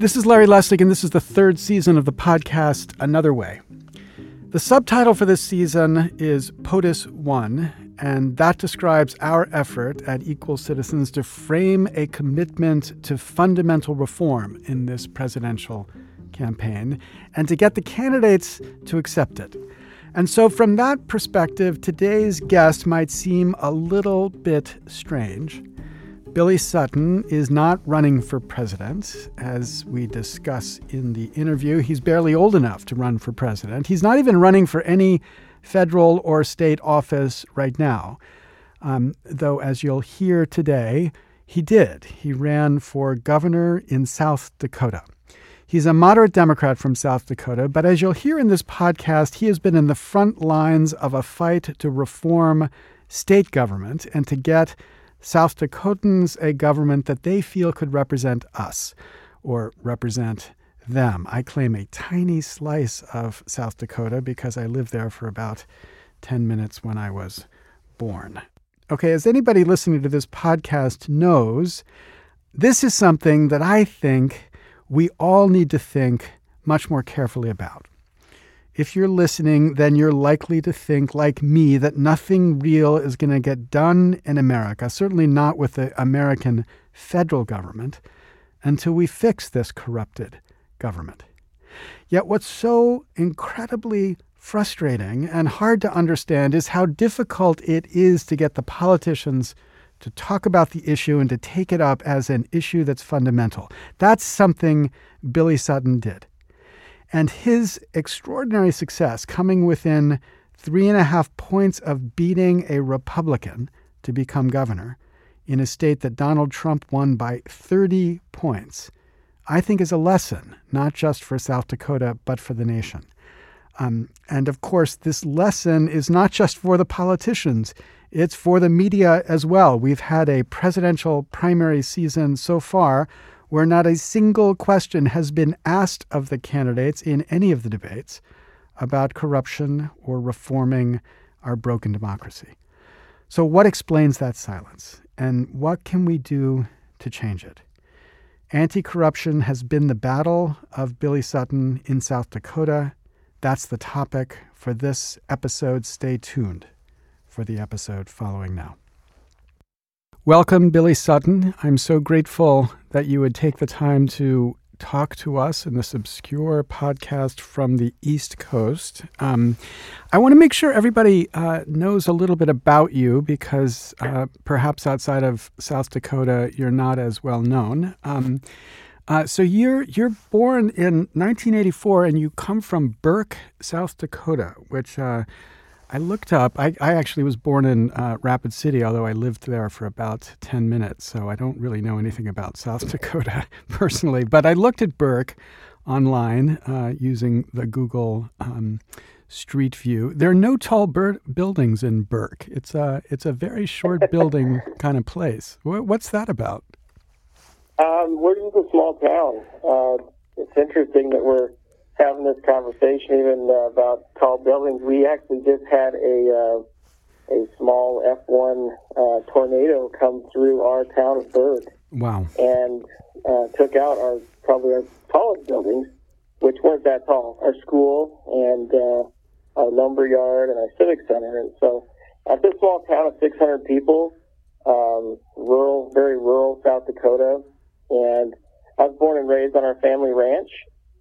This is Larry Lessig, and this is the third season of the podcast Another Way. The subtitle for this season is POTUS 1, and that describes our effort at Equal Citizens to frame a commitment to fundamental reform in this presidential campaign and to get the candidates to accept it. And so, from that perspective, today's guest might seem a little bit strange. Billy Sutton is not running for president, as we discuss in the interview. He's barely old enough to run for president. He's not even running for any federal or state office right now. Um, though, as you'll hear today, he did. He ran for governor in South Dakota. He's a moderate Democrat from South Dakota, but as you'll hear in this podcast, he has been in the front lines of a fight to reform state government and to get South Dakotans a government that they feel could represent us or represent them. I claim a tiny slice of South Dakota because I lived there for about 10 minutes when I was born. Okay, as anybody listening to this podcast knows, this is something that I think we all need to think much more carefully about. If you're listening, then you're likely to think, like me, that nothing real is going to get done in America, certainly not with the American federal government, until we fix this corrupted government. Yet, what's so incredibly frustrating and hard to understand is how difficult it is to get the politicians to talk about the issue and to take it up as an issue that's fundamental. That's something Billy Sutton did. And his extraordinary success, coming within three and a half points of beating a Republican to become governor in a state that Donald Trump won by 30 points, I think is a lesson, not just for South Dakota, but for the nation. Um, and of course, this lesson is not just for the politicians, it's for the media as well. We've had a presidential primary season so far where not a single question has been asked of the candidates in any of the debates about corruption or reforming our broken democracy. So, what explains that silence? And what can we do to change it? Anti corruption has been the battle of Billy Sutton in South Dakota. That's the topic for this episode. Stay tuned for the episode following now. Welcome, Billy Sutton. I'm so grateful that you would take the time to talk to us in this obscure podcast from the East Coast. Um, I want to make sure everybody uh, knows a little bit about you because uh, perhaps outside of South Dakota, you're not as well known. Um, uh, so you're you're born in 1984 and you come from Burke, South Dakota, which uh, I looked up. I, I actually was born in uh, Rapid City, although I lived there for about 10 minutes. So I don't really know anything about South Dakota personally. But I looked at Burke online uh, using the Google um, Street View. There are no tall bir- buildings in Burke. It's a, it's a very short building kind of place. what's that about? Um, we're just a small town. Uh, it's interesting that we're having this conversation even uh, about tall buildings. We actually just had a uh, a small F1 uh, tornado come through our town of Burke. Wow! And uh, took out our probably our tallest buildings, which weren't that tall. Our school and uh, our lumber yard and our civic center. And so, at this small town of 600 people, um, rural, very rural South Dakota, and I was born and raised on our family ranch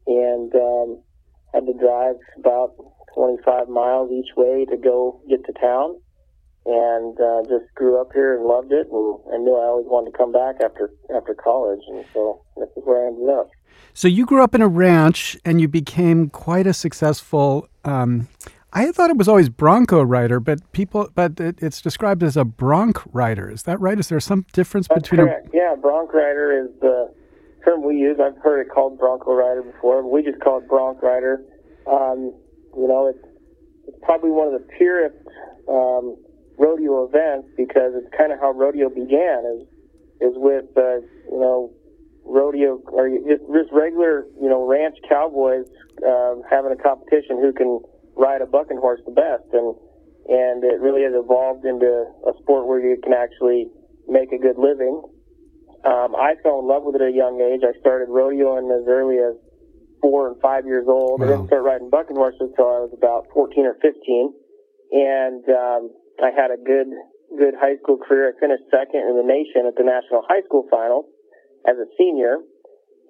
and um, had to drive about 25 miles each way to go get to town. And uh, just grew up here and loved it, and I knew I always wanted to come back after after college, and so this is where I ended up. So you grew up in a ranch, and you became quite a successful. Um, I thought it was always Bronco rider, but people, but it, it's described as a bronc rider. Is that right? Is there some difference That's between? Correct. A... Yeah, bronc rider is the term we use. I've heard it called Bronco Rider before. We just call it Bronc Rider. Um, you know, it's, it's probably one of the purest um, rodeo events because it's kind of how rodeo began. Is is with uh, you know rodeo or just, regular you know ranch cowboys uh, having a competition who can ride a bucking horse the best and and it really has evolved into a sport where you can actually make a good living Um, I fell in love with it at a young age. I started rodeoing as early as four and five years old. Wow. I didn't start riding bucking horses until I was about 14 or 15. And um, I had a good good high school career. I finished second in the nation at the national high school finals as a senior,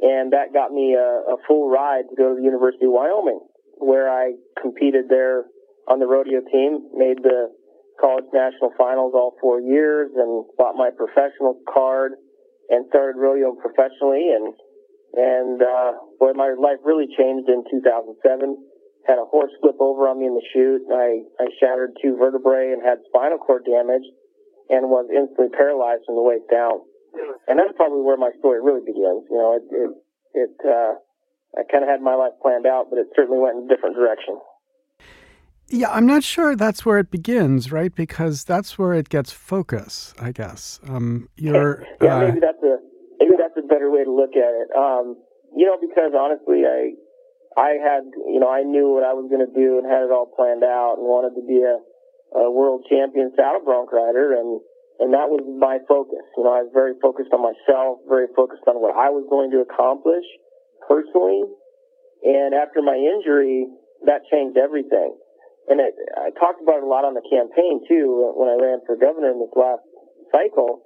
and that got me a, a full ride to go to the University of Wyoming, where I competed there on the rodeo team, made the college national finals all four years, and bought my professional card and started rodeoing professionally. And and uh, boy, my life really changed in 2007 had a horse flip over on me in the chute. I, I shattered two vertebrae and had spinal cord damage and was instantly paralyzed from the waist down. And that's probably where my story really begins. You know, it, it, it uh, I kind of had my life planned out, but it certainly went in a different direction. Yeah, I'm not sure that's where it begins, right? Because that's where it gets focus, I guess. Um, you're, yeah, uh, maybe that's a maybe that's a better way to look at it. Um, you know, because honestly, I I had, you know, I knew what I was going to do and had it all planned out and wanted to be a, a world champion saddle bronc rider. And, and that was my focus. You know, I was very focused on myself, very focused on what I was going to accomplish personally. And after my injury, that changed everything. And it, I talked about it a lot on the campaign too when I ran for governor in this last cycle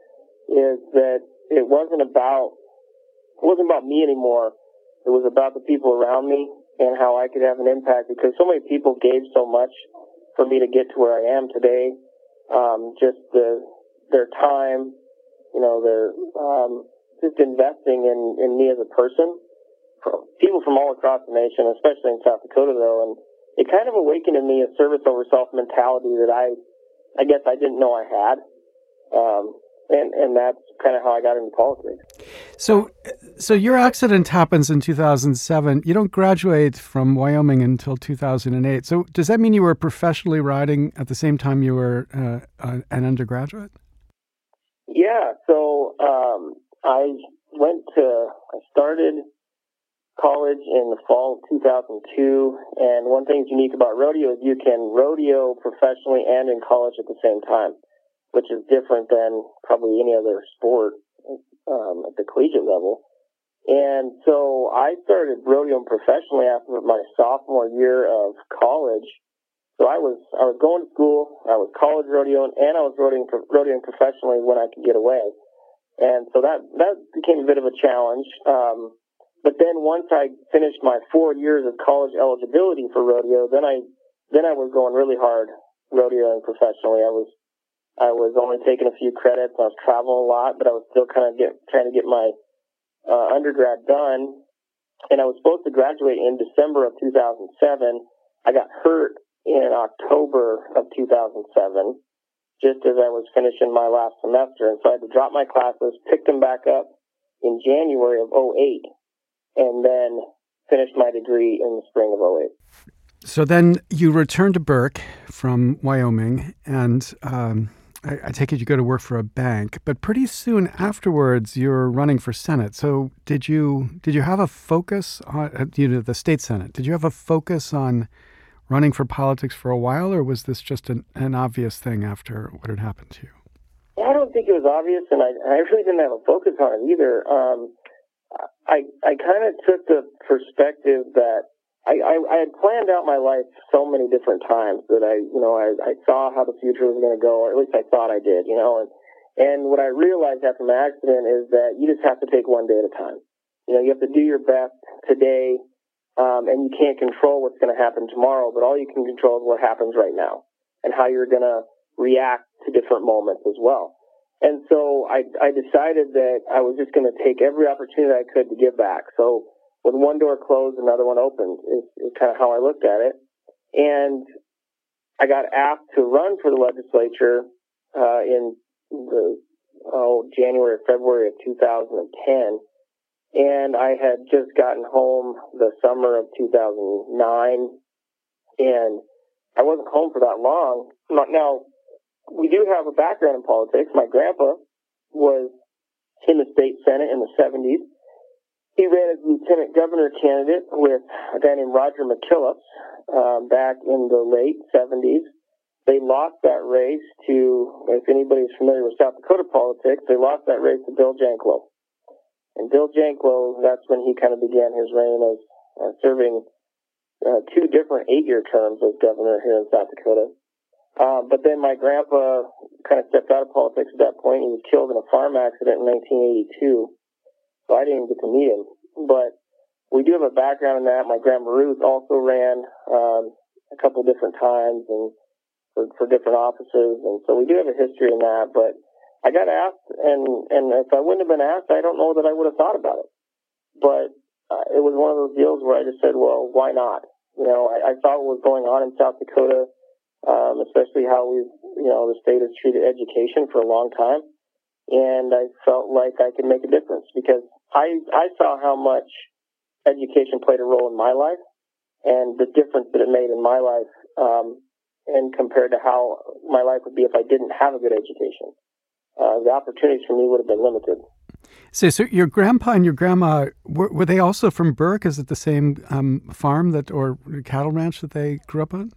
is that it wasn't about, it wasn't about me anymore. It was about the people around me and how I could have an impact because so many people gave so much for me to get to where I am today. Um, just the, their time, you know, their, um, just investing in, in me as a person. People from all across the nation, especially in South Dakota though, and it kind of awakened in me a service over self mentality that I, I guess I didn't know I had. Um, and and that's kind of how I got into politics. So, so your accident happens in 2007. You don't graduate from Wyoming until 2008. So, does that mean you were professionally riding at the same time you were uh, an undergraduate? Yeah. So, um, I went to I started college in the fall of 2002. And one thing unique about rodeo is you can rodeo professionally and in college at the same time which is different than probably any other sport um, at the collegiate level. And so I started rodeoing professionally after my sophomore year of college. So I was I was going to school, I was college rodeoing, and I was rodeoing rodeoing professionally when I could get away. And so that that became a bit of a challenge. Um, but then once I finished my four years of college eligibility for rodeo, then I then I was going really hard rodeoing professionally. I was I was only taking a few credits. I was traveling a lot, but I was still kind of get, trying to get my uh, undergrad done. And I was supposed to graduate in December of 2007. I got hurt in October of 2007, just as I was finishing my last semester. And so I had to drop my classes, pick them back up in January of 08, and then finished my degree in the spring of 08. So then you returned to Burke from Wyoming, and um, I, I, take it you go to work for a bank, but pretty soon afterwards you're running for Senate. So did you did you have a focus on uh, you know the state Senate? Did you have a focus on running for politics for a while, or was this just an, an obvious thing after what had happened to you? I don't think it was obvious, and I, I really didn't have a focus on it either. Um, I I kind of took the perspective that I, I, I had planned out my life so many different times that I, you know, I, I saw how the future was going to go, or at least I thought I did, you know, and, and what I realized after my accident is that you just have to take one day at a time. You know, you have to do your best today, um, and you can't control what's going to happen tomorrow, but all you can control is what happens right now and how you're going to react to different moments as well. And so I, I decided that I was just going to take every opportunity I could to give back. So when one door closed, another one opened is, is kind of how I looked at it. And I got asked to run for the legislature uh, in the oh, January or February of 2010. And I had just gotten home the summer of 2009. And I wasn't home for that long. Now, we do have a background in politics. My grandpa was in the state senate in the 70s. He ran as lieutenant governor candidate with a guy named Roger McKellips um, back in the late 70s. They lost that race to, if anybody's familiar with South Dakota politics, they lost that race to Bill Janklow. And Bill Janklow, that's when he kind of began his reign of uh, serving uh, two different eight-year terms as governor here in South Dakota. Uh, but then my grandpa kind of stepped out of politics at that point. He was killed in a farm accident in 1982, so I didn't get to meet him. But we do have a background in that. My grandma Ruth also ran um, a couple different times and for, for different offices, and so we do have a history in that. But I got asked, and and if I wouldn't have been asked, I don't know that I would have thought about it. But uh, it was one of those deals where I just said, well, why not? You know, I, I saw what was going on in South Dakota, um, especially how we, you know, the state has treated education for a long time, and I felt like I could make a difference because I I saw how much education played a role in my life and the difference that it made in my life, um, and compared to how my life would be if I didn't have a good education. Uh, the opportunities for me would have been limited. So, so your grandpa and your grandma were, were they also from Burke? Is it the same um, farm that or cattle ranch that they grew up on?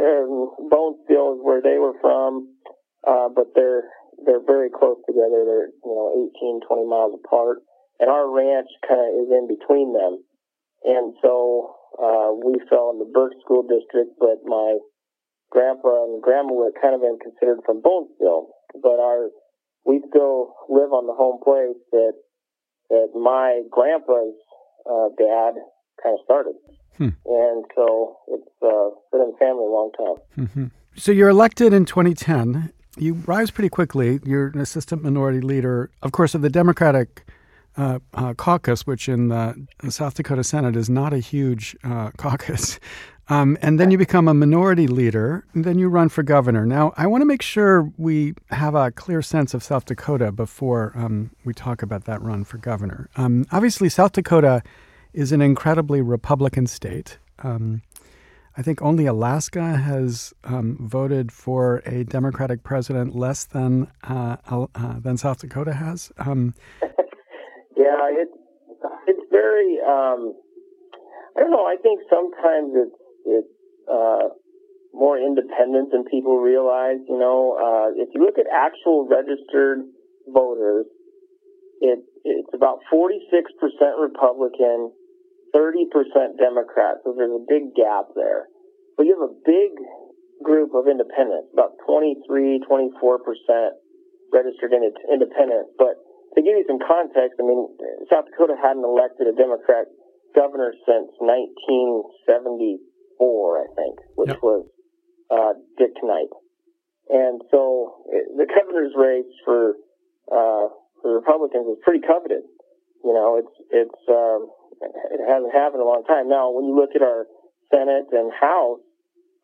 And Bonesteel is where they were from, uh, but they're they're very close together. They're you know 18, 20 miles apart, and our ranch kind of is in between them. And so uh, we fell in the Burke School District, but my grandpa and grandma were kind of been considered from Bonesteel, but our we still live on the home place that that my grandpa's uh, dad kind of started. Hmm. And so it's uh, been in the family a long time. Mm-hmm. So you're elected in 2010. You rise pretty quickly. You're an assistant minority leader, of course, of the Democratic uh, uh, caucus, which in the South Dakota Senate is not a huge uh, caucus. Um, and then you become a minority leader, and then you run for governor. Now, I want to make sure we have a clear sense of South Dakota before um, we talk about that run for governor. Um, obviously, South Dakota is an incredibly Republican state. Um, I think only Alaska has um, voted for a Democratic president less than uh, uh, than South Dakota has. Um, yeah, it's it's very. I don't know. I think sometimes it's it's uh, more independent than people realize. You know, uh, if you look at actual registered voters, it, it's about 46% Republican, 30% Democrat. So there's a big gap there. But you have a big group of independents, about 23, 24% registered independents. But to give you some context, I mean, South Dakota hadn't elected a Democrat governor since 1970 four, I think, which yep. was uh, Dick Kneip. And so the governor's race for uh, for Republicans is pretty coveted. You know, it's it's um, it hasn't happened in a long time. Now, when you look at our Senate and House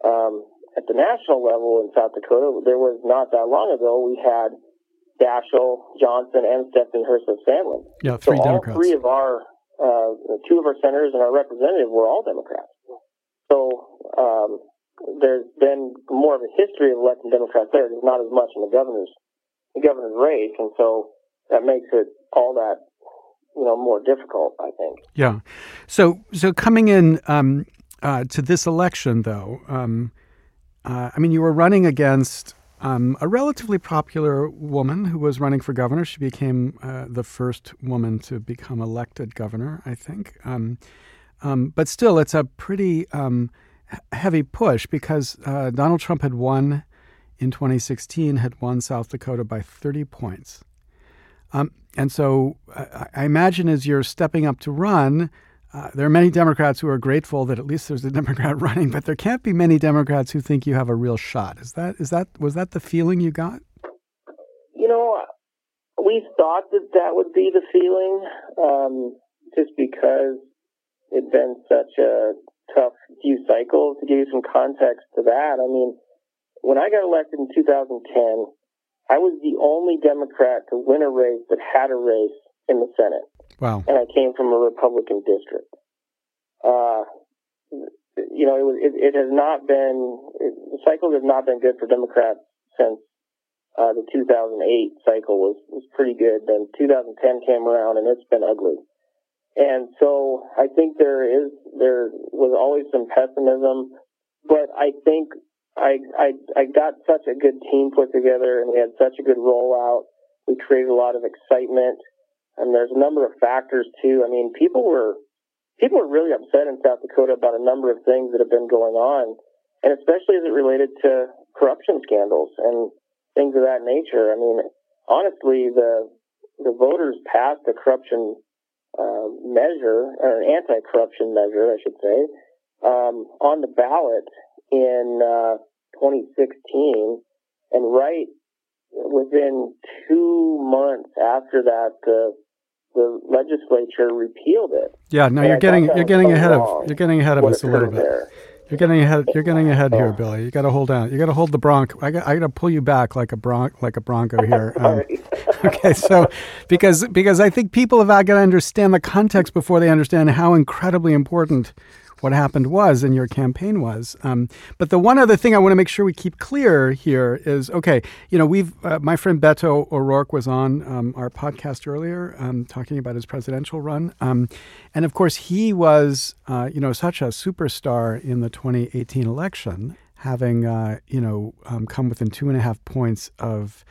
um, at the national level in South Dakota, there was not that long ago we had Daschle, Johnson, and Stephanie Herseth Sandlin. Yeah, three so Democrats. all three of our uh, two of our senators and our representative were all Democrats. So um, there's been more of a history of electing Democrats there. There's not as much in the governor's the governor's race, and so that makes it all that you know more difficult. I think. Yeah. So so coming in um, uh, to this election, though, um, uh, I mean, you were running against. Um, a relatively popular woman who was running for governor. She became uh, the first woman to become elected governor, I think. Um, um, but still, it's a pretty um, heavy push because uh, Donald Trump had won in 2016, had won South Dakota by 30 points. Um, and so I, I, imagine as you're stepping up to run, uh, there are many Democrats who are grateful that at least there's a Democrat running, but there can't be many Democrats who think you have a real shot. Is that is that was that the feeling you got? You know, we thought that that would be the feeling, um, just because it'd been such a tough few cycles. To give you some context to that, I mean, when I got elected in 2010, I was the only Democrat to win a race that had a race in the Senate. Wow. And I came from a Republican district. Uh, you know, it, was, it, it has not been, it, the cycles have not been good for Democrats since uh, the 2008 cycle was, was pretty good. Then 2010 came around and it's been ugly. And so I think there is, there was always some pessimism, but I think I, I, I got such a good team put together and we had such a good rollout we created a lot of excitement, and there's a number of factors too. I mean, people were people were really upset in South Dakota about a number of things that have been going on, and especially as it related to corruption scandals and things of that nature. I mean, honestly, the the voters passed a corruption uh, measure, or an anti-corruption measure, I should say, um, on the ballot in uh, 2016, and right within two months after that, the the legislature repealed it. Yeah, no, you're getting you're getting ahead of you're getting ahead of us a little bit. There. You're getting ahead. You're getting ahead here, Billy. You got to hold down. You got to hold the bronc. I got. I got to pull you back like a bronc, like a bronco here. Um, okay, so because because I think people have got to understand the context before they understand how incredibly important what happened was and your campaign was. Um, but the one other thing I want to make sure we keep clear here is okay, you know, we've, uh, my friend Beto O'Rourke was on um, our podcast earlier um, talking about his presidential run. Um, and of course, he was, uh, you know, such a superstar in the 2018 election, having, uh, you know, um, come within two and a half points of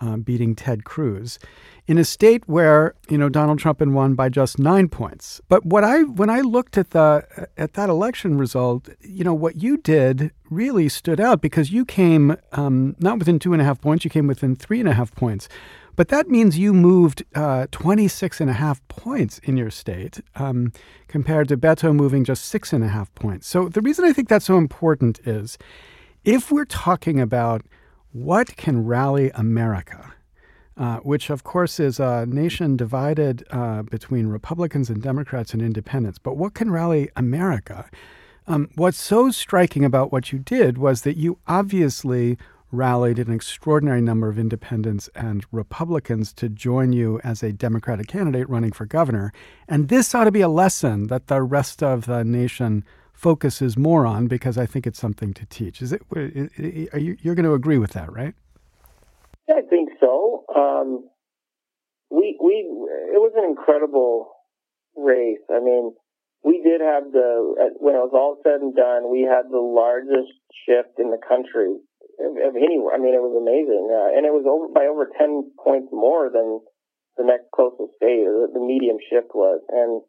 um, beating Ted Cruz in a state where you know Donald Trump had won by just nine points. But what I when I looked at the at that election result, you know what you did really stood out because you came um, not within two and a half points, you came within three and a half points. But that means you moved uh, 26 and a half points in your state um, compared to Beto moving just six and a half points. So the reason I think that's so important is if we're talking about what can rally America? Uh, which, of course, is a nation divided uh, between Republicans and Democrats and independents. But what can rally America? Um, what's so striking about what you did was that you obviously rallied an extraordinary number of independents and Republicans to join you as a Democratic candidate running for governor. And this ought to be a lesson that the rest of the nation focuses more on because I think it's something to teach. Is it? Are you, you're going to agree with that, right? I think so. Um, we we it was an incredible race. I mean, we did have the when it was all said and done, we had the largest shift in the country of, anywhere. I mean, it was amazing, uh, and it was over by over ten points more than the next closest state, the medium shift was, and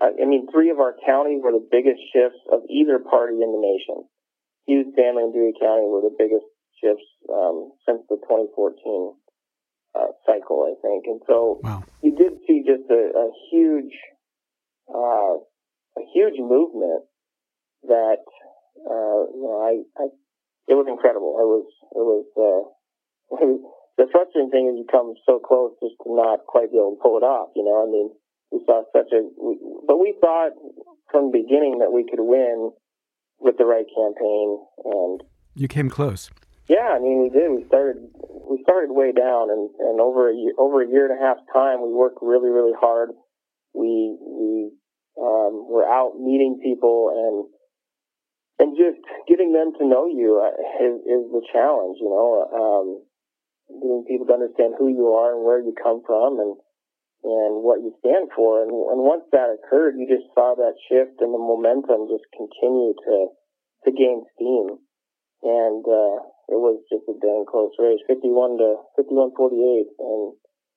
I mean, three of our counties were the biggest shifts of either party in the nation. Hughes, Stanley, and Dewey County were the biggest shifts um, since the 2014 uh, cycle, I think. And so wow. you did see just a, a huge, uh, a huge movement that, uh, you know, I, I, it was incredible. It was, it was, uh, it was, the frustrating thing is you come so close just to not quite be able to pull it off, you know, I mean, we saw such a, but we thought from the beginning that we could win with the right campaign. And you came close. Yeah, I mean, we did. We started, we started way down, and, and over a year, over a year and a half time, we worked really, really hard. We we um, were out meeting people and and just getting them to know you uh, is, is the challenge. You know, um, getting people to understand who you are and where you come from, and and what you stand for. And, and once that occurred, you just saw that shift and the momentum just continue to to gain steam. And uh, it was just a dang close race, 51 to 51 48. And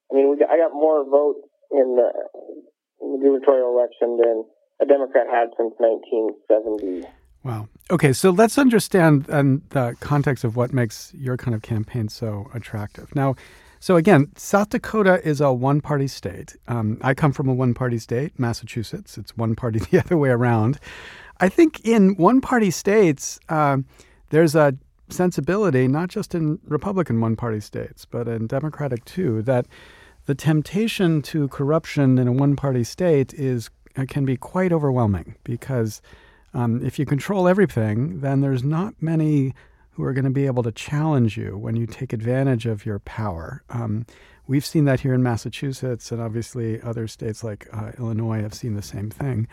I mean, we got, I got more votes in the, gubernatorial election than a Democrat had since 1970. Wow. Okay, so let's understand um, the context of what makes your kind of campaign so attractive. Now, so again, South Dakota is a one party state. Um, I come from a one party state, Massachusetts. It's one party the other way around. I think in one party states, uh, there's a sensibility, not just in Republican one party states, but in Democratic too, that the temptation to corruption in a one party state is uh, can be quite overwhelming because um, if you control everything, then there's not many who are going to be able to challenge you when you take advantage of your power. Um, we've seen that here in Massachusetts, and obviously other states like uh, Illinois have seen the same thing.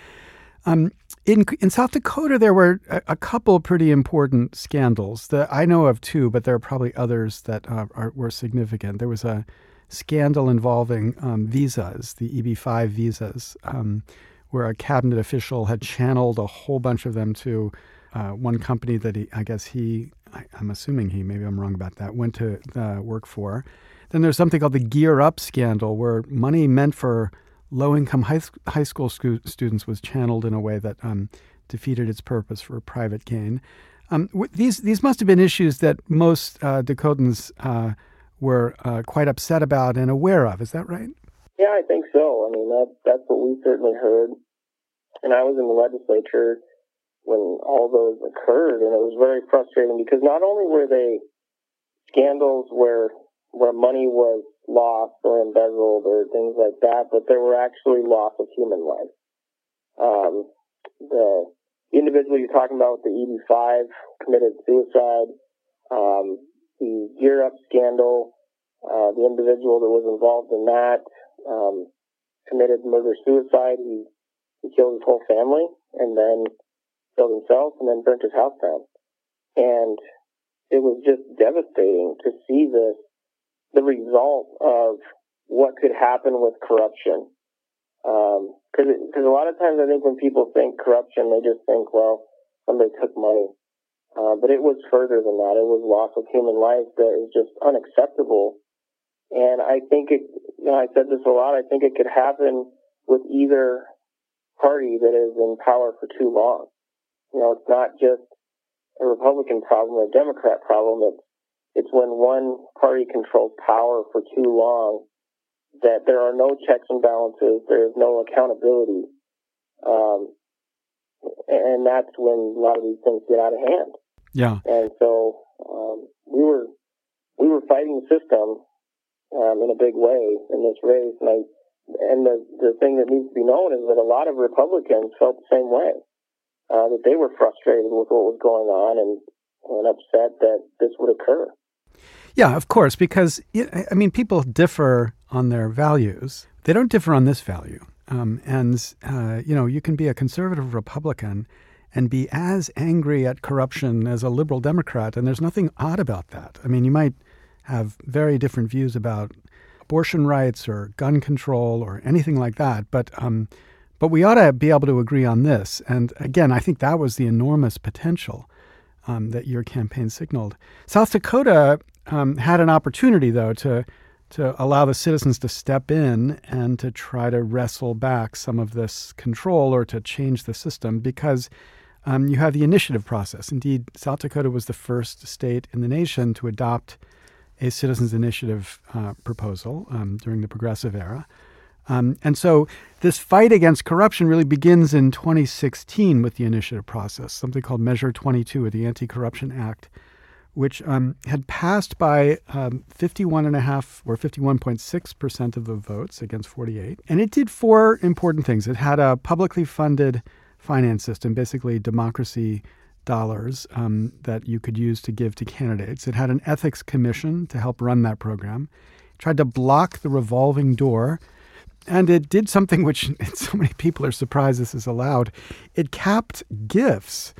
Um, in in South Dakota, there were a, a, couple pretty important scandals that I know of too, but there are probably others that uh, are, were significant. There was a scandal involving um, visas, the EB5 visas, um, where a cabinet official had channeled a whole bunch of them to uh, one company that he, I guess he, I, am assuming he, maybe I'm wrong about that, went to uh, work for. Then there's something called the Gear Up scandal, where money meant for low income high, high school students was channeled in a way that um, defeated its purpose for private gain. Um, w- these, these must have been issues that most uh, Dakotans uh, were uh, quite upset about and aware of. Is that right? Yeah, I think so. I mean, that, that's what we certainly heard. And I was in the legislature when all those occurred, and it was very frustrating because not only were they scandals where where money was lost or embezzled or things like that, but there were actually loss of human life. Um, the individual you're talking about with the EB5 committed suicide. Um, the Gear Up scandal, uh, the individual that was involved in that um, committed murder suicide. He he killed his whole family and then killed himself and then burnt his house down. And it was just devastating to see this the result of what could happen with corruption. Because um, because a lot of times I think when people think corruption, they just think, well, somebody took money. Uh, but it was further than that. It was loss of human life that is just unacceptable. And I think it, you know, I said this a lot. I think it could happen with either party that is in power for too long. You know, it's not just a Republican problem or a Democrat problem. It's it's when one party controls power for too long that there are no checks and balances, there is no accountability, um, and that's when a lot of these things get out of hand. Yeah. And so um, we were we were fighting the system um, in a big way in this race, and I and the the thing that needs to be known is that a lot of Republicans felt the same way, uh, that they were frustrated with what was going on and and upset that this would occur. Yeah, of course, because I mean, people differ on their values. They don't differ on this value. Um, and uh, you know, you can be a conservative Republican and be as angry at corruption as a liberal Democrat, and there's nothing odd about that. I mean, you might have very different views about abortion rights or gun control or anything like that, but um, but we ought to be able to agree on this. And again, I think that was the enormous potential um, that your campaign signaled. South Dakota um, had an opportunity, though, to to allow the citizens to step in and to try to wrestle back some of this control or to change the system because um, you have the initiative process. Indeed, South Dakota was the first state in the nation to adopt a citizens initiative uh, proposal um, during the progressive era. Um, and so this fight against corruption really begins in 2016 with the initiative process, something called Measure 22 of the Anti Corruption Act, which um, had passed by um, 51.5 or 51.6% of the votes against 48. And it did four important things. It had a publicly funded finance system, basically democracy dollars um, that you could use to give to candidates. It had an ethics commission to help run that program. It tried to block the revolving door. And it did something which so many people are surprised this is allowed. It capped gifts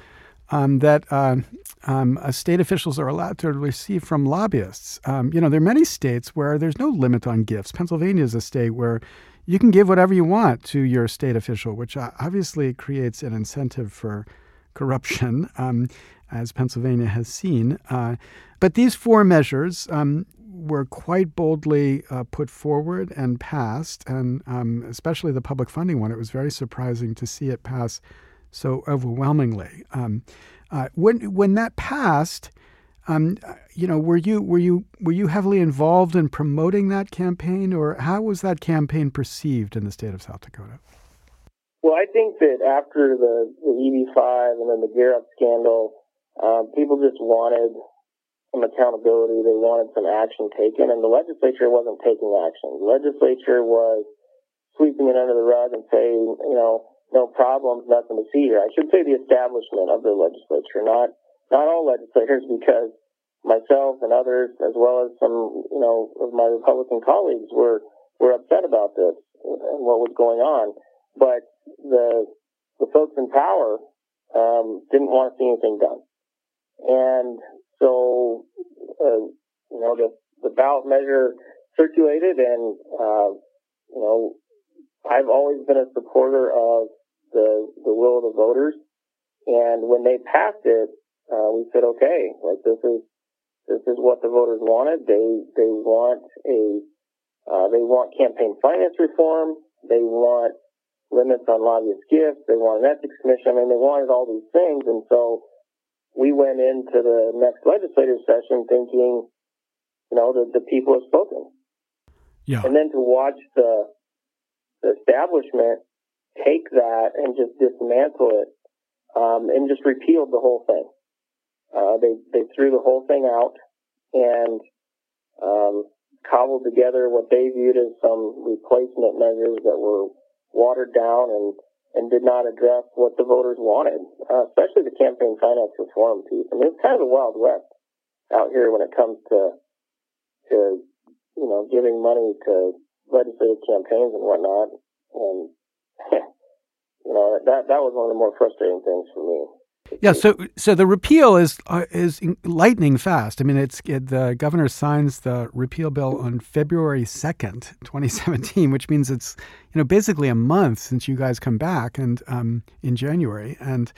um, that uh, um, uh, state officials are allowed to receive from lobbyists. Um, you know, there are many states where there's no limit on gifts. Pennsylvania is a state where you can give whatever you want to your state official, which uh, obviously creates an incentive for corruption, um, as Pennsylvania has seen. Uh, but these four measures um, were quite boldly uh, put forward and passed, and um, especially the public funding one. It was very surprising to see it pass so overwhelmingly. Um, uh, when when that passed, um, you know, were you were you were you heavily involved in promoting that campaign, or how was that campaign perceived in the state of South Dakota? Well, I think that after the the EB5 and then the Gear Up scandal, um, people just wanted some accountability. They wanted some action taken, and the legislature wasn't taking action. The legislature was sweeping it under the rug and saying, you know, no problems, nothing to see here. I should say the establishment of the legislature, not not all legislators, because myself and others, as well as some, you know, of my Republican colleagues, were were upset about this and what was going on. But the the folks in power um, didn't want to see anything done, and so uh, you know the the ballot measure circulated, and uh, you know I've always been a supporter of the the will of the voters. And when they passed it, uh, we said, okay, like this is This is what the voters wanted. They they want a uh, they want campaign finance reform. They want limits on lobbyist gifts. They want an ethics commission. I mean, they wanted all these things, and so we went into the next legislative session thinking, you know, the, the people have spoken. Yeah. And then to watch the, the establishment take that and just dismantle it um, and just repealed the whole thing. Uh, they they threw the whole thing out and um, cobbled together what they viewed as some replacement measures that were watered down and and did not address what the voters wanted, uh, especially the campaign finance reform piece. I mean, it's kind of the wild west out here when it comes to to you know giving money to legislative campaigns and whatnot. And you know that that was one of the more frustrating things for me. Yeah, so so the repeal is uh, is lightning fast. I mean, it's it, the governor signs the repeal bill on February second, twenty seventeen, which means it's you know basically a month since you guys come back and um, in January, and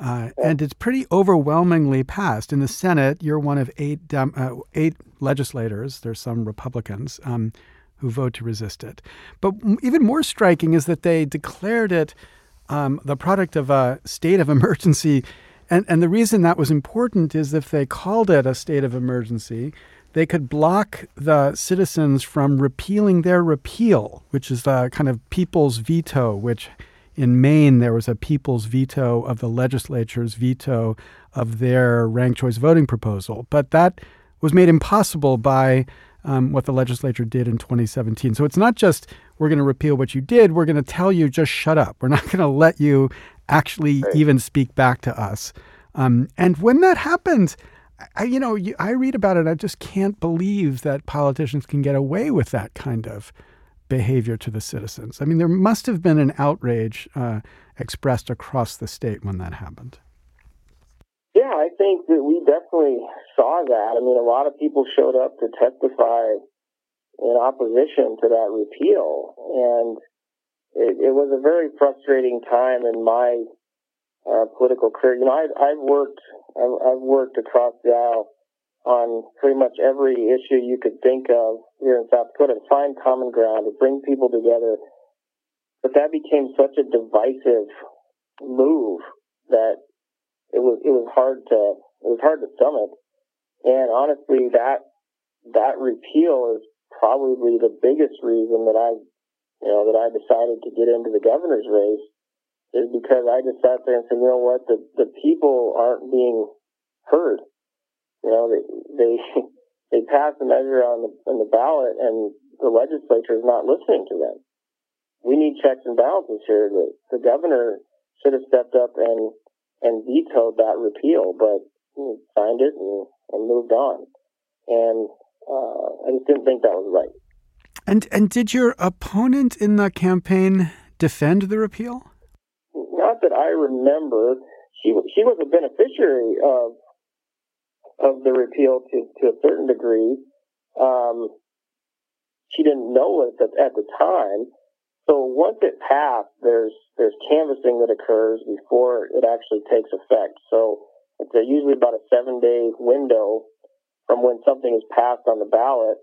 uh, and it's pretty overwhelmingly passed in the Senate. You're one of eight uh, eight legislators. There's some Republicans um, who vote to resist it, but even more striking is that they declared it um, the product of a state of emergency. And, and the reason that was important is if they called it a state of emergency, they could block the citizens from repealing their repeal, which is the kind of people's veto, which in Maine there was a people's veto of the legislature's veto of their ranked choice voting proposal. But that was made impossible by um, what the legislature did in 2017. So it's not just we're going to repeal what you did, we're going to tell you just shut up. We're not going to let you actually right. even speak back to us. Um, and when that happens, I, you know, I read about it. I just can't believe that politicians can get away with that kind of behavior to the citizens. I mean, there must have been an outrage uh, expressed across the state when that happened. Yeah, I think that we definitely saw that. I mean, a lot of people showed up to testify in opposition to that repeal, and it, it was a very frustrating time in my uh, political career. You know, I've, I've worked, I've, I've worked across the aisle on pretty much every issue you could think of here in South Dakota to find common ground, to bring people together. But that became such a divisive move that it was it was hard to it was hard to stomach. And honestly, that that repeal is probably the biggest reason that I, you know, that I decided to get into the governor's race is because I just sat there and said, you know what, the the people aren't being heard. You know, they they they passed a measure on the on the ballot, and the legislature is not listening to them. We need checks and balances here. The the governor should have stepped up and and vetoed that repeal, but he signed it and, and moved on. And uh, I just didn't think that was right. And and did your opponent in the campaign defend the repeal? Not that I remember. She she was a beneficiary of of the repeal to to a certain degree. Um, she didn't know it at, at the time. So once it passed, there's there's canvassing that occurs before it actually takes effect. So it's a, usually about a seven day window from when something is passed on the ballot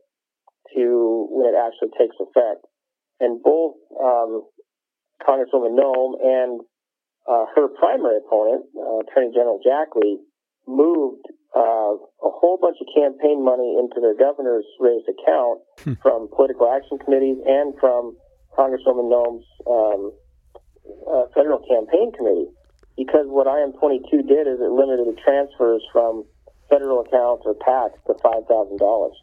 to when it actually takes effect. And both um, Congresswoman Noem and uh, her primary opponent, uh, Attorney General Jackley, moved uh, a whole bunch of campaign money into their governor's race account hmm. from political action committees and from Congresswoman Noem's um, uh, federal campaign committee. Because what IM 22 did is it limited the transfers from federal accounts or PACs to five thousand dollars.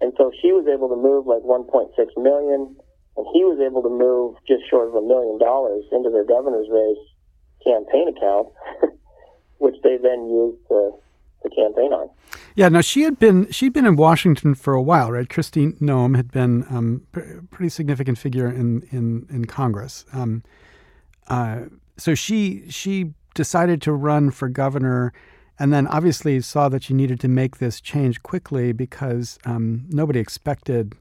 And so she was able to move like 1.6 million, and he was able to move just short of a million dollars into their governor's race campaign account, which they then used to, campaign on. Yeah, now she had been she'd been in Washington for a while, right? Kristi Noem had been um, a pretty significant figure in in in Congress. Um, uh, so she she decided to run for governor and then obviously saw that you needed to make this change quickly because um, nobody expected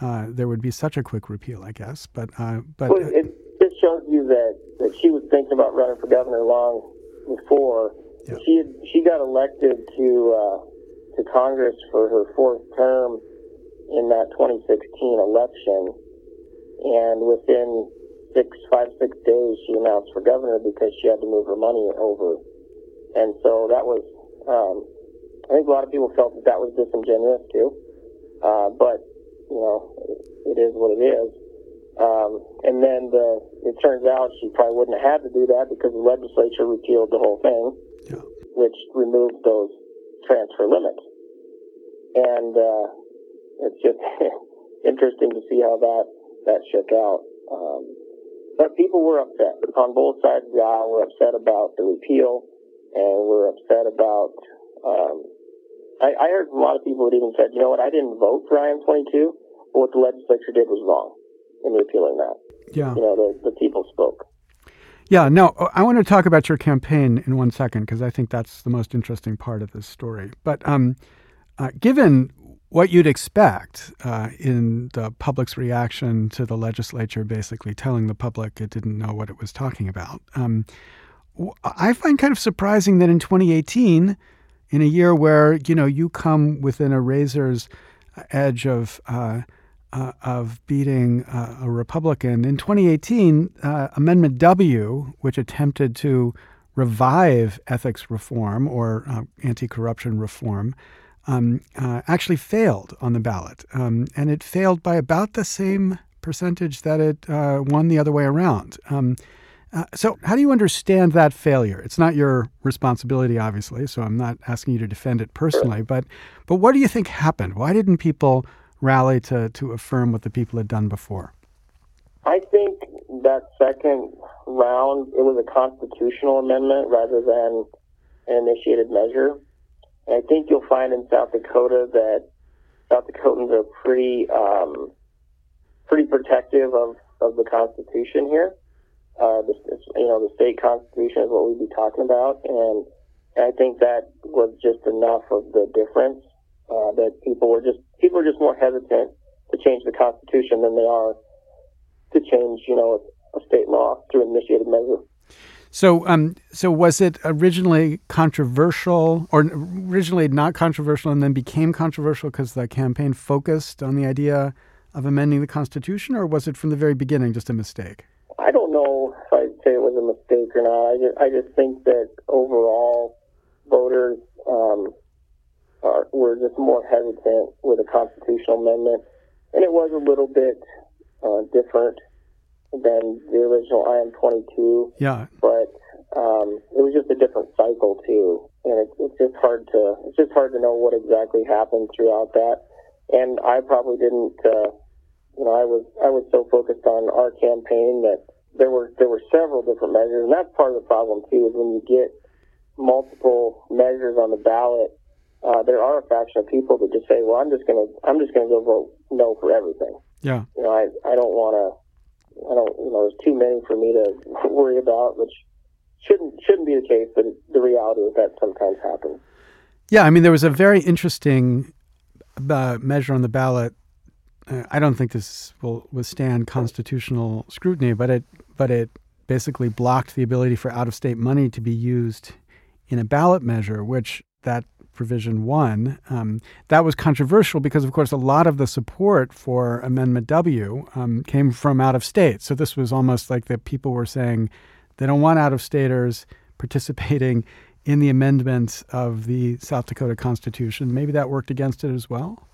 uh, there would be such a quick repeal, I guess. But uh, but well, it just shows you that, that she was thinking about running for governor long before. Yeah. She had, she got elected to uh, to Congress for her fourth term in that 2016 election, and within six, five, six days, she announced for governor because she had to move her money over. And so that was, um, I think a lot of people felt that that was disingenuous too. Uh, but, you know, it is what it is. Um, and then the, it turns out she probably wouldn't have had to do that because the legislature repealed the whole thing, yeah. which removed those transfer limits. And, uh, it's just interesting to see how that, that shook out. Um, but people were upset on both sides of the aisle. Were upset about the repeal, and were upset about. Um, I, I heard a lot of people that even said, "You know what? I didn't vote for IM22, but what the legislature did was wrong in repealing that." Yeah. You know, the, the people spoke. Yeah, no, I want to talk about your campaign in one second because I think that's the most interesting part of this story. But um, uh, given what you'd expect uh, in the public's reaction to the legislature basically telling the public it didn't know what it was talking about. Um, I find kind of surprising that in 2018, in a year where you know you come within a razor's edge of uh, uh, of beating uh, a Republican, in 2018, uh, Amendment W, which attempted to revive ethics reform or uh, anti-corruption reform, um, uh, actually failed on the ballot. Um, and it failed by about the same percentage that it uh, won the other way around. Um, uh, so, how do you understand that failure? It's not your responsibility, obviously, so I'm not asking you to defend it personally. But, but what do you think happened? Why didn't people rally to, to affirm what the people had done before? I think that second round, it was a constitutional amendment rather than an initiated measure. And I think you'll find in South Dakota that South Dakotans are pretty um, pretty protective of, of the Constitution here. Uh, you know, the state constitution is what we'd be talking about, and, I think that was just enough of the difference uh, that people were just people are just more hesitant to change the Constitution than they are to change, you know, a, a state law through an initiated measure. So, um, so was it originally controversial, or originally not controversial, and then became controversial because the campaign focused on the idea of amending the Constitution, or was it from the very beginning just a mistake? I don't know if I'd say it was a mistake or not. I just, I just think that overall voters um, are, were just more hesitant with a constitutional amendment, and it was a little bit uh, different than the original IM22. Yeah. But um, it was just a different cycle too, and it, it's just hard to it's just hard to know what exactly happened throughout that. And I probably didn't. Uh, you know, I was I was so focused on our campaign that there were there were several different measures, and that's part of the problem too. Is when you get multiple measures on the ballot, uh, there are a faction of people that just say, "Well, I'm just gonna I'm just gonna go vote no for everything." Yeah. You know, I I don't want to I don't, you know, there's too many for me to worry about, which shouldn't shouldn't be the case. But the reality is that sometimes happens. Yeah, I mean, there was a very interesting uh, measure on the ballot. Uh, I don't think this will withstand constitutional scrutiny, but it but it basically blocked the ability for out of state money to be used in a ballot measure, which that provision one. Um, that was controversial because, of course, a lot of the support for Amendment W um, came from out of state. So this was almost like the people were saying they don't want out of staters participating in the amendments of the South Dakota Constitution. Maybe that worked against it as well.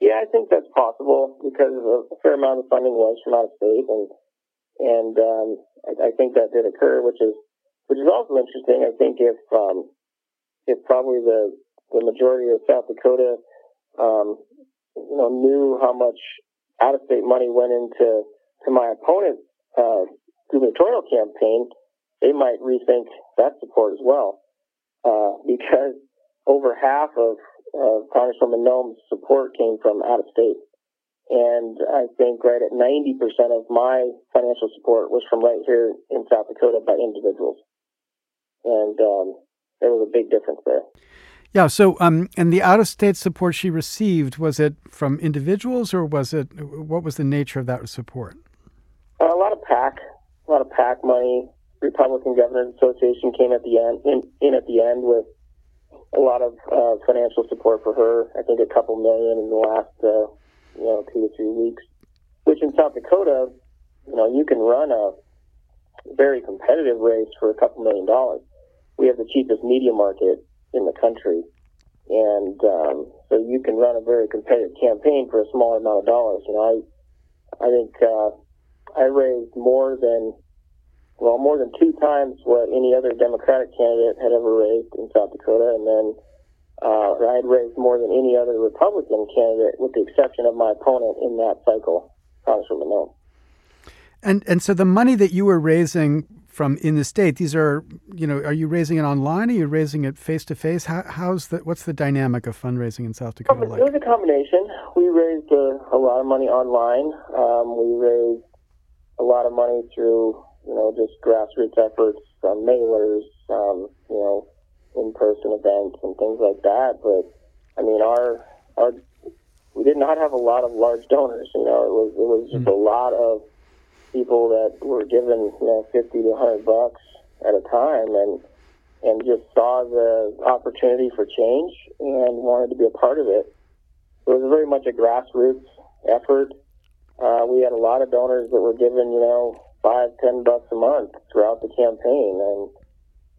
Yeah, I think that's possible because a fair amount of funding was from out of state, and and um, I, I, think that did occur, which is which is also interesting. I think if um, if probably the the majority of South Dakota, um, you know, knew how much out of state money went into to my opponent's uh, gubernatorial campaign, they might rethink that support as well, uh, because over half of uh, Congresswoman Noem's support came from out of state. And I think right at 90% of my financial support was from right here in South Dakota by individuals. And um, there was a big difference there. Yeah. So, um, and the out of state support she received was it from individuals or was it what was the nature of that support? Uh, a lot of PAC, a lot of PAC money. Republican Governors Association came at the end in, in at the end with a lot of uh, financial support for her. I think a couple million in the last, uh, you know, two to three weeks. Which in South Dakota, you know, you can run a very competitive race for a couple million dollars. We have the cheapest media market in the country, and um, so you can run a very competitive campaign for a smaller amount of dollars. You know, I I think uh, I raised more than well, more than two times what any other Democratic candidate had ever raised in South Dakota, and then uh, I had raised more than any other Republican candidate, with the exception of my opponent in that cycle, Congresswoman Noem. And and so the money that you were raising from in the state, these are you know, are you raising it online? Are you raising it face to face? How's the what's the dynamic of fundraising in South Dakota like? It was a combination. We raised a, a lot of money online. Um, we raised a lot of money through you know just grassroots efforts, um, mailers, um, you know, in person events and things like that. But I mean, our our we did not have a lot of large donors. You know, it was it was just mm. a lot of people that were given you know fifty to hundred bucks at a time, and and just saw the opportunity for change and wanted to be a part of it. It was very much a grassroots effort. Uh, we had a lot of donors that were given, you know, five, ten bucks a month throughout the campaign, and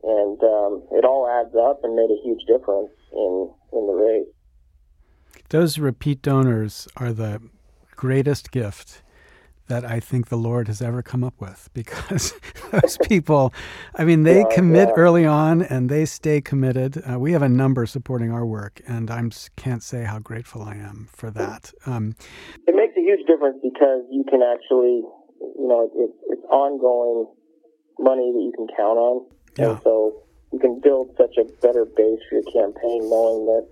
and um, it all adds up and made a huge difference in in the race. Those repeat donors are the greatest gift that I think the Lord has ever come up with because those people, I mean, they yeah, commit yeah. early on and they stay committed. Uh, we have a number supporting our work, and I can't say how grateful I am for that. Um, it makes a huge difference because you can actually, you know, it, it's ongoing money that you can count on. Yeah. And so you can build such a better base for your campaign knowing that,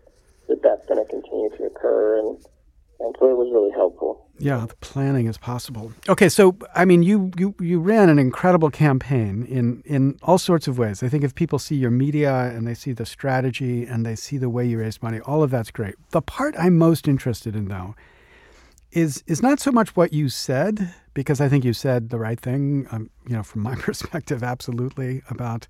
that that's going to continue to occur. And, and so it was really helpful. Yeah, the planning is possible. Okay, so I mean, you you you ran an incredible campaign in in all sorts of ways. I think if people see your media and they see the strategy and they see the way you raise money, all of that's great. The part I'm most interested in, though, is is not so much what you said because I think you said the right thing. Um, you know, from my perspective, absolutely about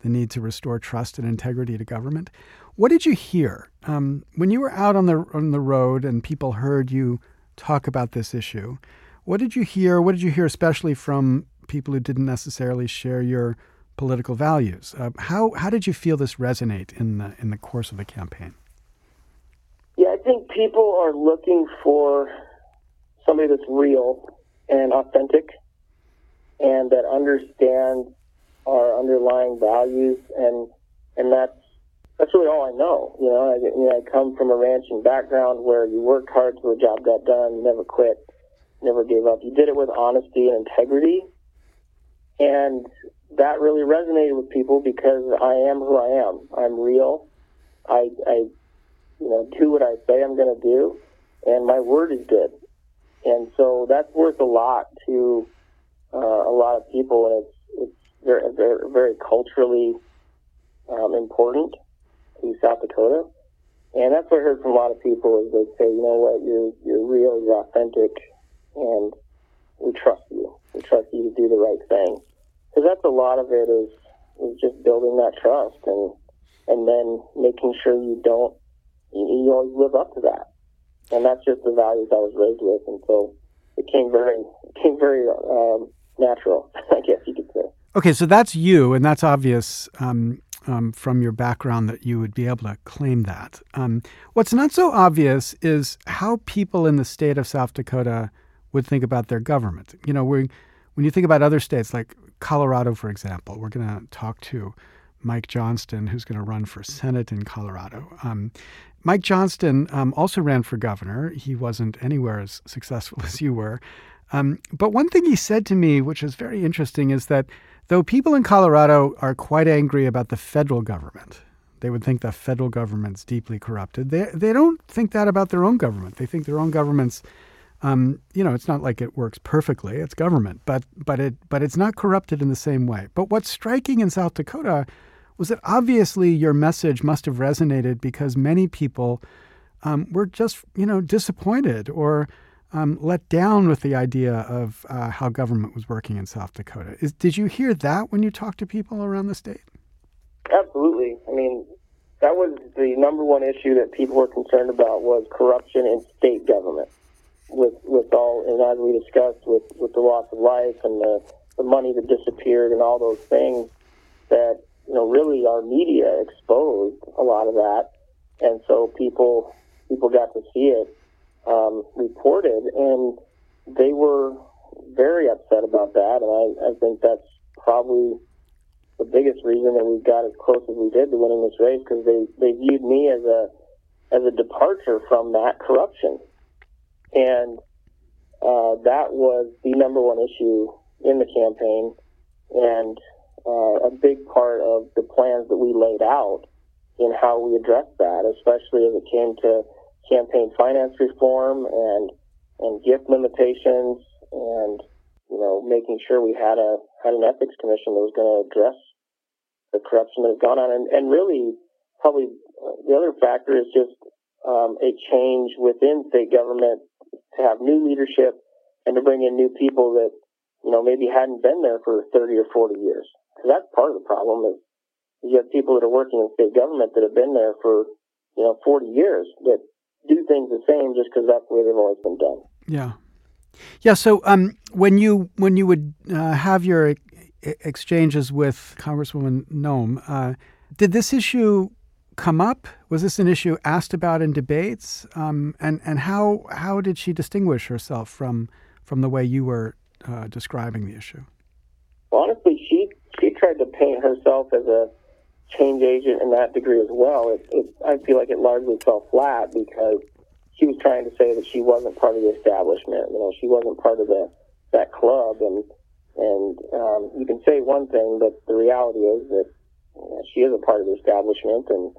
the need to restore trust and integrity to government. What did you hear um, when you were out on the on the road and people heard you talk about this issue? What did you hear? What did you hear, especially from people who didn't necessarily share your political values? Uh, how how did you feel this resonate in the in the course of the campaign? Yeah, I think people are looking for somebody that's real and authentic, and that understands our underlying values, and and that's that's really all I know. You know, I, you know, I come from a ranching background where you worked hard till the job got done, you never quit, never gave up. You did it with honesty and integrity, and that really resonated with people because I am who I am. I'm real. I, I you know, do what I say I'm going to do, and my word is good. And so that's worth a lot to uh, a lot of people, and it's it's very very, very culturally um, important to South Dakota. And that's what I heard from a lot of people is they say, you know what, you're you're real, you're authentic, and we trust you. We trust you to do the right thing. Because that's a lot of it is is just building that trust and and then making sure you don't you, you always live up to that. And that's just the values I was raised with, and so it came very it came very um, natural, I guess you could say. Okay, so that's you, and that's obvious. Um, um, from your background that you would be able to claim that. Um, what's not so obvious is how people in the state of South Dakota would think about their government. You know, when you think about other states like Colorado, for example, we're going to talk to Mike Johnston, who's going to run for Senate in Colorado. Um, Mike Johnston um, also ran for governor. He wasn't anywhere as successful as you were. Um, but one thing he said to me, which is very interesting, is that Though people in Colorado are quite angry about the federal government, they would think the federal government's deeply corrupted. They, they don't think that about their own government. They think their own government's, um, you know, it's not like it works perfectly. It's government, but but it but it's not corrupted in the same way. But what's striking in South Dakota was that obviously your message must have resonated because many people um, were just you know disappointed or um, let down with the idea of uh, how government was working in South Dakota. Is, did you hear that when you talked to people around the state? Absolutely. I mean, that was the number one issue that people were concerned about was corruption in state government. With with all and as we discussed with, with the loss of life and the, the money that disappeared and all those things that you know really our media exposed a lot of that, and so people people got to see it um, reported and they were very upset about that, and I, I think that's probably the biggest reason that we got as close as we did to winning this race because they, they viewed me as a as a departure from that corruption, and uh, that was the number one issue in the campaign, and uh, a big part of the plans that we laid out in how we addressed that, especially as it came to campaign finance reform and and gift limitations and you know making sure we had a had an ethics commission that was going to address the corruption that has gone on. And, and really, probably uh, the other factor is just um, a change within state government to have new leadership and to bring in new people that, you know, maybe hadn't been there for 30 or 40 years. That's part of the problem is you have people that are working in state government that have been there for, you know, 40 years that do things the same just because that's the way they've always been done. Yeah. Yeah. So um, when you when you would uh, have your exchanges with Congresswoman Noem. Uh, did this issue come up? Was this an issue asked about in debates? Um, and and how how did she distinguish herself from from the way you were uh, describing the issue? honestly, she she tried to paint herself as a change agent in that degree as well. It, it, I feel like it largely fell flat because she was trying to say that she wasn't part of the establishment. You know, she wasn't part of the that club, and and um, you can say one thing, but the reality is that you know, she is a part of the establishment, and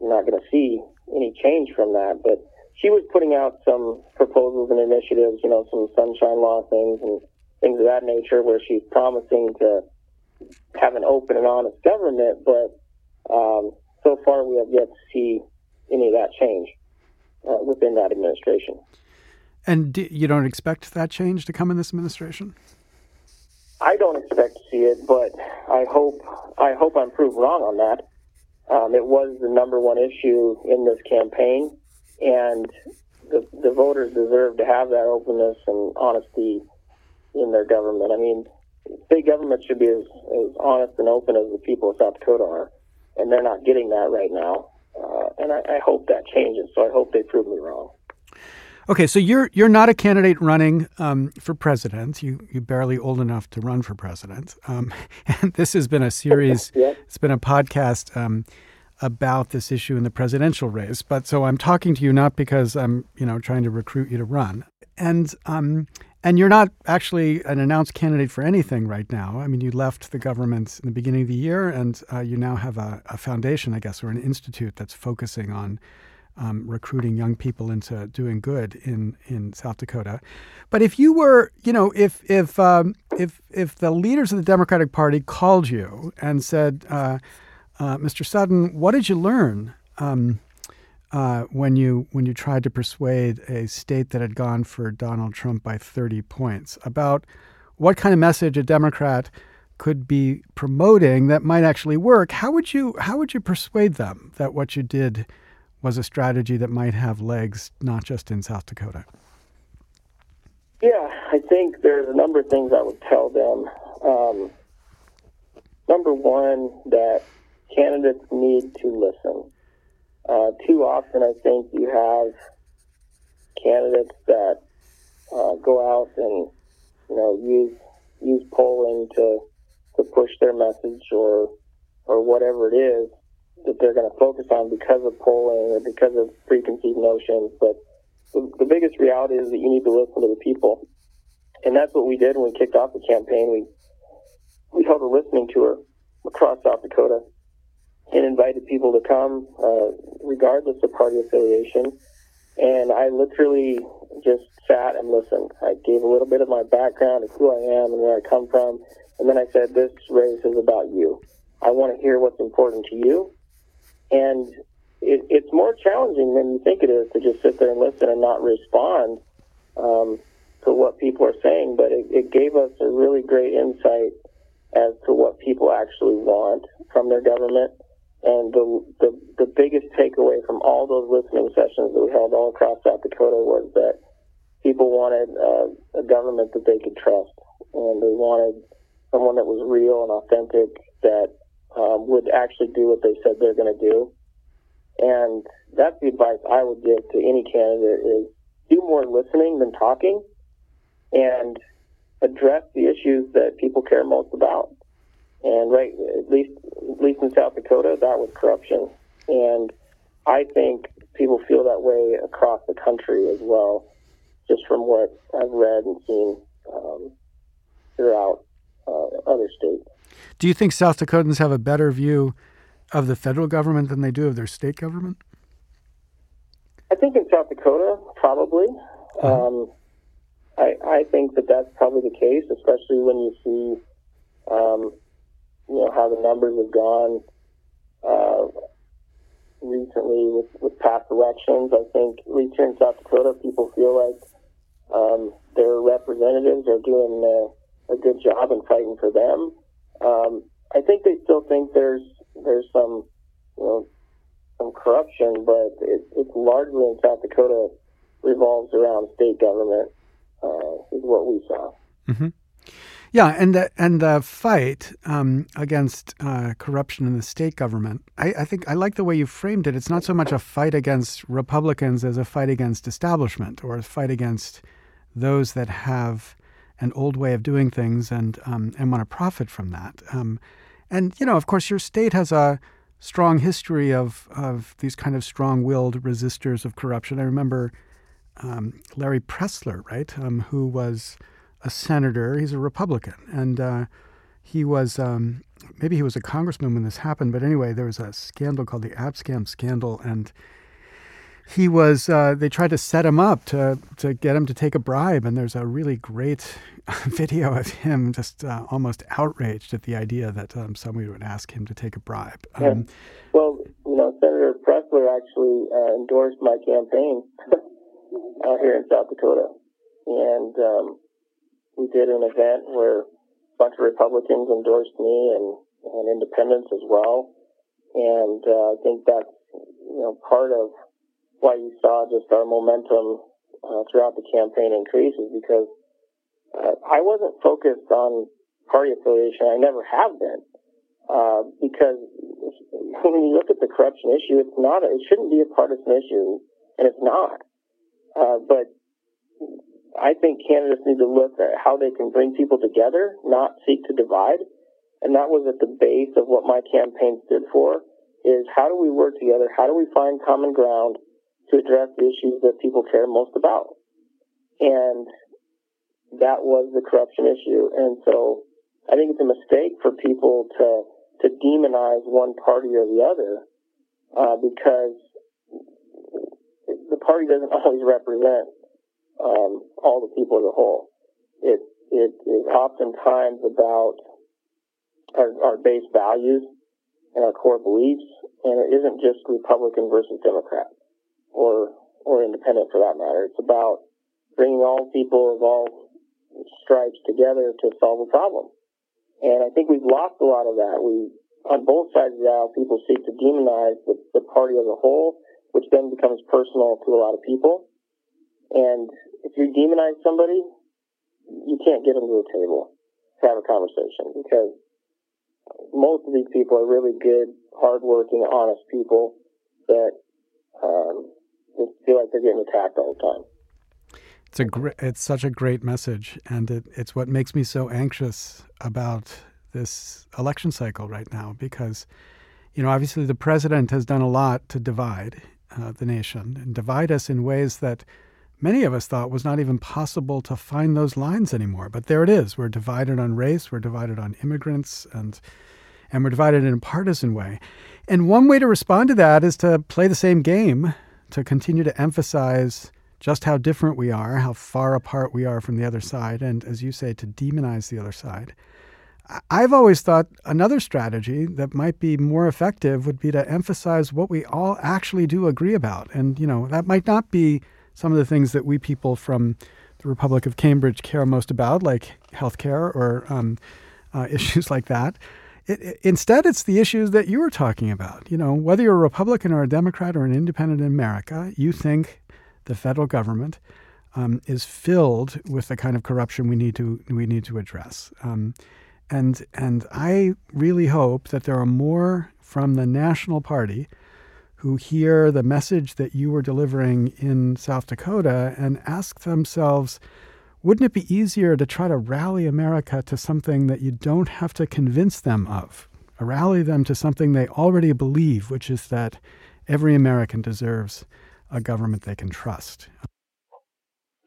you're not going to see any change from that. But she was putting out some proposals and initiatives, you know, some sunshine law things and things of that nature, where she's promising to have an open and honest government. But um, so far, we have yet to see any of that change uh, within that administration. And do, you don't expect that change to come in this administration? I don't expect to see it, but I hope I hope I'm proved wrong on that. Um, it was the number one issue in this campaign, and the, the voters deserve to have that openness and honesty in their government. I mean, state government should be as, as honest and open as the people of South Dakota are, and they're not getting that right now. Uh, and I, I hope that changes. So I hope they prove me wrong. Okay, so you're you're not a candidate running um, for president. You you're barely old enough to run for president. Um, and this has been a series. yeah. It's been a podcast um, about this issue in the presidential race. But so I'm talking to you not because I'm you know trying to recruit you to run. And um, and you're not actually an announced candidate for anything right now. I mean, you left the government in the beginning of the year, and uh, you now have a, a foundation, I guess, or an institute that's focusing on um, recruiting young people into doing good in, in South Dakota. But if you were, you know, if if um, if if the leaders of the Democratic Party called you and said, uh, uh, "Mr. Sutton, what did you learn um, uh, when you when you tried to persuade a state that had gone for Donald Trump by 30 points about what kind of message a Democrat?" could be promoting that might actually work how would you how would you persuade them that what you did was a strategy that might have legs not just in South Dakota? Yeah, I think there's a number of things I would tell them. Um, number one, that candidates need to listen. Uh, too often, I think you have candidates that uh, go out and you know use use polling to to push their message or or whatever it is, that they're going to focus on because of polling or because of preconceived notions. But the, the biggest reality is that you need to listen to the people. And that's what we did when we kicked off the campaign. We, we held a listening tour across South Dakota and invited people to come, uh, regardless of party affiliation. And I literally just sat and listened. I gave a little bit of my background of who I am and where I come from. And then I said, this race is about you. I want to hear what's important to you and it, it's more challenging than you think it is to just sit there and listen and not respond um, to what people are saying. But it, it gave us a really great insight as to what people actually want from their government And the, the, the biggest takeaway from all those listening sessions that we held all across South Dakota was that people wanted uh, a government that they could trust, and they wanted someone that was real and authentic that um, would actually do what they said they're going to do. And that's the advice I would give to any candidate is do more listening than talking and address the issues that people care most about. And right, at least, at least in South Dakota, that was corruption. And I think people feel that way across the country as well, just from what I've read and seen um, throughout uh, other states. Do you think South Dakotans have a better view of the federal government than they do of their state government? I think in South Dakota, probably. Uh-huh. Um, I, I think that that's probably the case, especially when you see, um, you know, how the numbers have gone uh, recently with, with past elections. I think at least here in South Dakota, people feel like um, their representatives are doing a, a good job in fighting for them. Um, I think they still think there's there's some you know some corruption, but it, it's largely in South Dakota revolves around state government. Uh, is what we saw. Mm-hmm. Yeah, and the and the fight um, against uh, corruption in the state government, I, I, think I like the way you framed it. It's not so much a fight against Republicans as a fight against establishment or a fight against those that have an old way of doing things and um, and want to profit from that. Um, and you know, of course, your state has a strong history of of these kind of strong-willed resistors of corruption. I remember um, Larry Pressler, right, um, who was a senator. He's a Republican, and uh, he was um, maybe he was a congressman when this happened. But anyway, there was a scandal called the Abscam scandal, and he was uh, they tried to set him up to to get him to take a bribe. And there's a really great video of him just uh, almost outraged at the idea that um, somebody would ask him to take a bribe. Um, well you know senator pressler actually uh, endorsed my campaign out here in south dakota. And um, we did an event where a bunch of republicans endorsed me and, and independents as well and uh, i think that's you know part of why you saw just our momentum uh, throughout the campaign increase is because uh, I wasn't focused on party affiliation. I never have been. Uh, because when you look at the corruption issue, it's not, a, it shouldn't be a partisan issue, and it's not. Uh, but I think candidates need to look at how they can bring people together, not seek to divide. And that was at the base of what my campaign stood for, is how do we work together? How do we find common ground? to address the issues that people care most about. And that was the corruption issue. And so I think it's a mistake for people to, to demonize one party or the other, uh, because the party doesn't always represent, um, all the people as a whole. It, it is oftentimes about our, our base values and our core beliefs, and it isn't just Republican versus Democrat or or independent for that matter. It's about bringing all people of all stripes together to solve a problem. And I think we've lost a lot of that. We, on both sides of the aisle, people seek to demonize the, the party as a whole, which then becomes personal to a lot of people. And if you demonize somebody, you can't get them to the table to have a conversation because most of these people are really good, hardworking, honest people that um, feel like they're getting attacked all the time. It's a it's such a great message, and it, it's what makes me so anxious about this election cycle right now because, you know, obviously the president has done a lot to divide uh, the nation and divide us in ways that many of us thought was not even possible to find those lines anymore. But there it is. We're divided on race, we're divided on immigrants, and and we're divided in a partisan way. And one way to respond to that is to play the same game to continue to emphasize just how different we are, how far apart we are from the other side, and as you say, to demonize the other side. I've always thought another strategy that might be more effective would be to emphasize what we all actually do agree about. And, you know, that might not be some of the things that we people from the Republic of Cambridge care most about, like healthcare or um, uh, issues like that. It, it, instead, it's the issues that you were talking about. You know, whether you're a Republican or a Democrat or an independent in America, you think the federal government um, is filled with the kind of corruption we need to we need to address. Um, and and I really hope that there are more from the National Party who hear the message that you were delivering in South Dakota and ask themselves, wouldn't it be easier to try to rally America to something that you don't have to convince them of? Rally them to something they already believe, which is that every American deserves a government they can trust.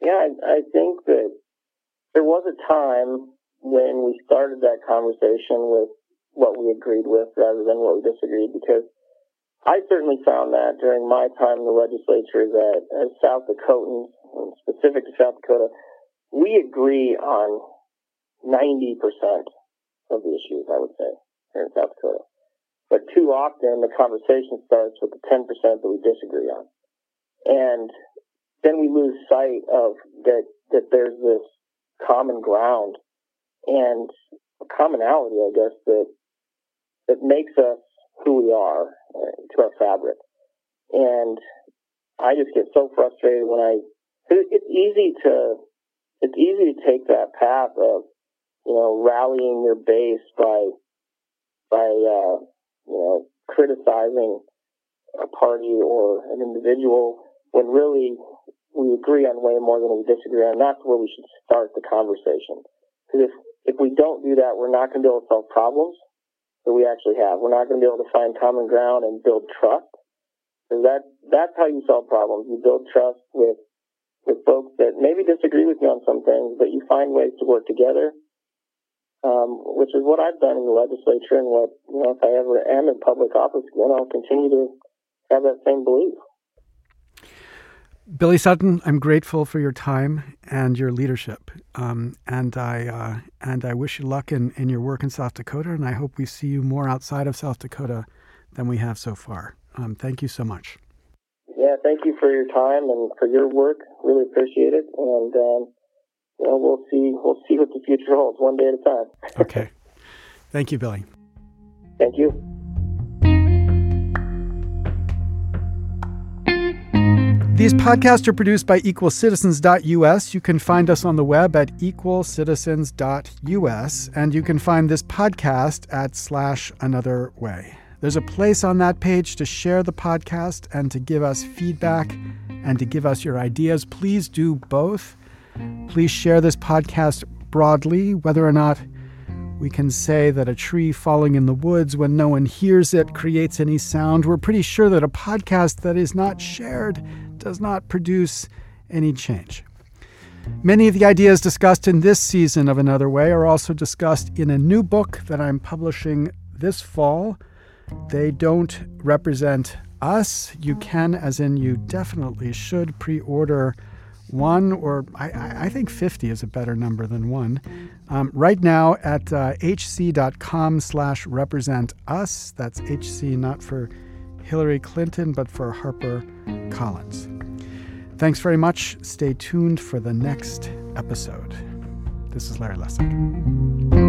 Yeah, I, think that there was a time when we started that conversation with what we agreed with rather than what we disagreed because I certainly found that during my time in the legislature that as South Dakotans, and specific to South Dakota, we agree on 90% of the issues, I would say, here in South Dakota. But too often the conversation starts with the 10% that we disagree on. And then we lose sight of that, that there's this common ground and a commonality, I guess, that, that makes us who we are uh, to our fabric. And I just get so frustrated when I, it's easy to, it's easy to take that path of, you know, rallying your base by, by, uh, you know, criticizing a party or an individual when really we agree on way more than we disagree on. That's where we should start the conversation. Because if, if we don't do that, we're not going to be able to solve problems that we actually have. We're not going to be able to find common ground and build trust. Because that, that's how you solve problems. You build trust with, with folks that maybe disagree with you on some things, but you find ways to work together. Um, which is what I've done in the legislature and what, you know, if I ever am in public office again, I'll continue to have that same belief. Billy Sutton, I'm grateful for your time and your leadership, um, and I uh, and I wish you luck in, in your work in South Dakota. And I hope we see you more outside of South Dakota than we have so far. Um, thank you so much. Yeah, thank you for your time and for your work. Really appreciate it, and um, you know, we'll see we'll see what the future holds one day at a time. okay, thank you, Billy. Thank you. These podcasts are produced by equalcitizens.us. You can find us on the web at equalcitizens.us, and you can find this podcast at slash another way. There's a place on that page to share the podcast and to give us feedback and to give us your ideas. Please do both. Please share this podcast broadly, whether or not we can say that a tree falling in the woods when no one hears it creates any sound. We're pretty sure that a podcast that is not shared does not produce any change. Many of the ideas discussed in this season of Another Way are also discussed in a new book that I'm publishing this fall. They don't represent us. You can, as in you definitely should, pre order one, or I, I, think 50 is a better number than one. Um, right now at uh, hc.com slash represent us. That's HC not for Hillary Clinton, but for Harper Collins. Thanks very much. Stay tuned for the next episode. This is Larry Lessig.